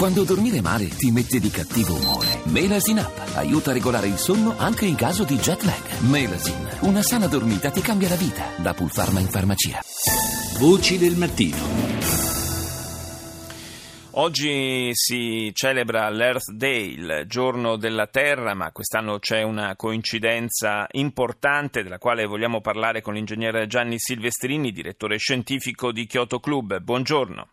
Quando dormire male ti mette di cattivo umore. Melasin Up aiuta a regolare il sonno anche in caso di jet lag. Melasin, una sana dormita ti cambia la vita. Da Pulpharma in farmacia. Voci del mattino. Oggi si celebra l'Earth Day, il giorno della Terra, ma quest'anno c'è una coincidenza importante della quale vogliamo parlare con l'ingegnere Gianni Silvestrini, direttore scientifico di Kyoto Club. Buongiorno.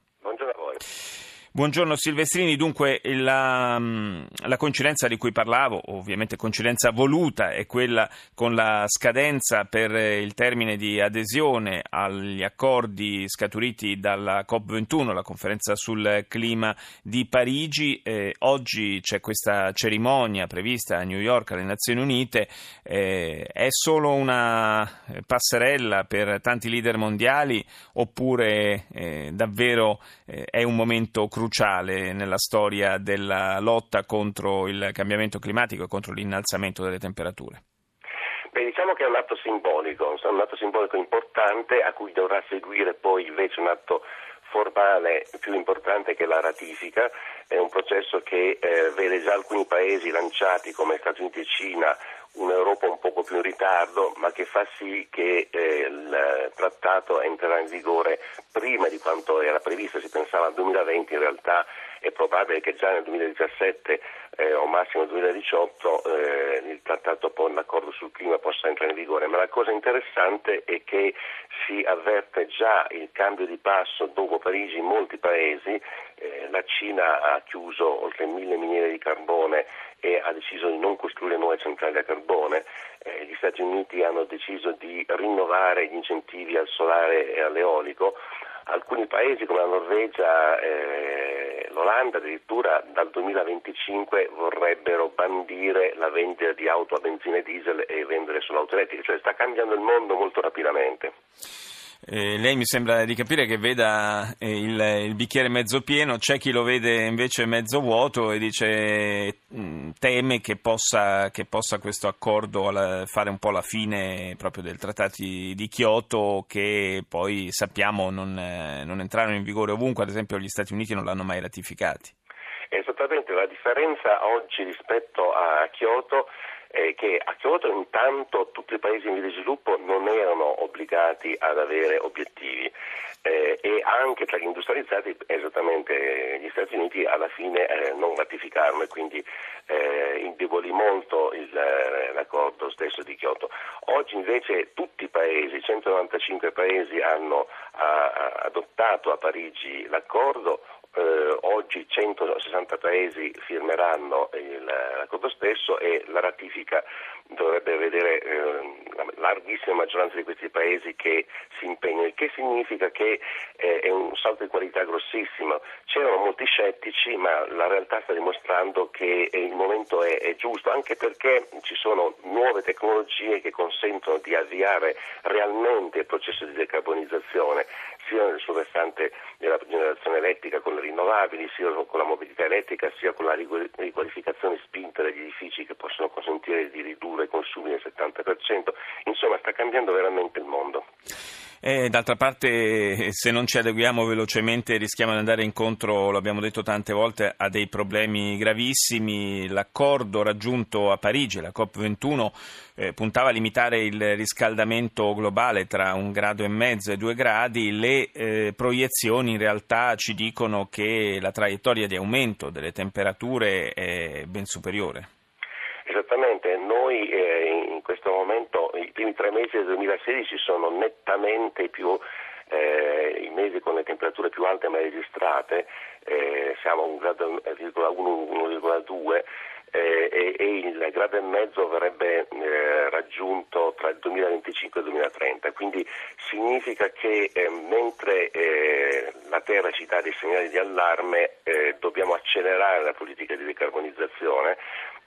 Buongiorno Silvestrini, dunque la, la, coincidenza di cui parlavo, ovviamente coincidenza voluta, è quella con la scadenza per il termine di adesione agli accordi scaturiti dalla COP21, la conferenza sul clima di Parigi. Eh, oggi c'è questa cerimonia prevista a New York alle Nazioni Unite, eh, è solo una passerella per tanti leader mondiali oppure eh, davvero eh, è un momento cruciale? Cruciale nella storia della lotta contro il cambiamento climatico e contro l'innalzamento delle temperature? Beh, diciamo che è un atto simbolico, un atto simbolico importante a cui dovrà seguire poi invece un atto formale più importante che la ratifica, è un processo che eh, vede già alcuni paesi lanciati come Stati Uniti e Cina un'Europa un poco più in ritardo, ma che fa sì che eh, il trattato entrerà in vigore prima di quanto era previsto, si pensava al 2020, in realtà è probabile che già nel 2017 eh, o massimo nel 2018 eh, il trattato poi l'accordo sul clima possa entrare in vigore, ma la cosa interessante è che si avverte già il cambio di passo dopo Parigi in molti paesi, eh, la Cina ha chiuso oltre mille miniere di carbone e ha deciso di non costruire nuove centrali a carbone, Stati Uniti hanno deciso di rinnovare gli incentivi al solare e all'eolico, alcuni paesi come la Norvegia e l'Olanda addirittura dal 2025 vorrebbero bandire la vendita di auto a benzina e diesel e vendere solo auto elettriche, cioè sta cambiando il mondo molto rapidamente. Eh, lei mi sembra di capire che veda eh, il, il, bicchiere mezzo pieno, c'è chi lo vede invece mezzo vuoto e dice mh, mm, teme che possa, che possa, questo accordo alla, fare un po' la fine proprio del trattato di Kyoto che poi sappiamo non, eh, non entrarono in vigore ovunque, ad esempio gli Stati Uniti non l'hanno mai ratificati. Esattamente, la differenza oggi rispetto a Kyoto eh, che a Kyoto intanto tutti i paesi in via di sviluppo non erano obbligati ad avere obiettivi eh, e anche tra gli industrializzati esattamente gli Stati Uniti alla fine eh, non ratificarono e quindi eh, indebolì molto il, eh, l'accordo stesso di Kyoto. Oggi invece tutti i paesi, 195 paesi hanno a, adottato a Parigi l'accordo, eh, oggi 160 paesi firmeranno il, l'accordo stesso e la ratifica dovrebbe vedere eh, la larghissima maggioranza di questi paesi che si impegnano, che significa che eh, è un salto di qualità grossissimo. C'erano molti scettici, ma la realtà sta dimostrando che il momento è, è giusto, anche perché ci sono nuove tecnologie che consentono di avviare realmente il processo di decarbonizzazione sia sul versante della generazione elettrica con le rinnovabili, sia con la mobilità elettrica, sia con la riqualificazione spinta degli edifici che possono consentire di ridurre i consumi del 70%. Insomma, sta cambiando veramente il mondo. E d'altra parte, se non ci adeguiamo velocemente, rischiamo di andare incontro, lo abbiamo detto tante volte, a dei problemi gravissimi. L'accordo raggiunto a Parigi, la COP21, eh, puntava a limitare il riscaldamento globale tra un grado e mezzo e due gradi. Le eh, proiezioni in realtà ci dicono che la traiettoria di aumento delle temperature è ben superiore. Esattamente, noi eh, in questo momento primi tre mesi del 2016 sono nettamente più eh, i mesi con le temperature più alte mai registrate, eh, siamo a 1,1, 1,2 eh, e, e, il grado e mezzo verrebbe eh, raggiunto tra il 2025 e il 2030, quindi significa che eh, mentre la Terra ci dà dei segnali di allarme dobbiamo accelerare la politica di decarbonizzazione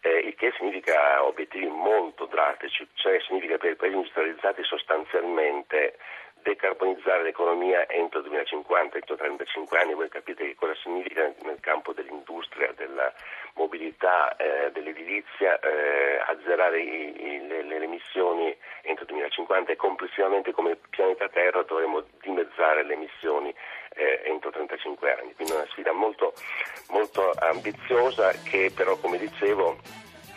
eh, il che significa obiettivi molto drastici, cioè significa per i paesi industrializzati sostanzialmente decarbonizzare l'economia entro il 2050, entro 35 anni, voi capite che cosa significa nel campo dell'industria, della mobilità, eh, dell'edilizia, eh, azzerare i, i, le, le, emissioni entro il 2050 e complessivamente come pianeta Terra dovremo dimezzare le emissioni eh, entro 35 35 anni, quindi una sfida molto, molto ambiziosa che però, come dicevo,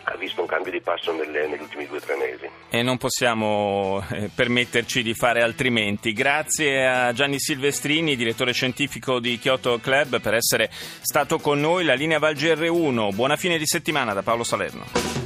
ha visto un cambio di passo nelle, negli ultimi due o tre mesi. E non possiamo eh, permetterci di fare altrimenti. Grazie a Gianni Silvestrini, direttore scientifico di Kyoto Club, per essere stato con noi. La linea Val GR1. Buona fine di settimana da Paolo Salerno.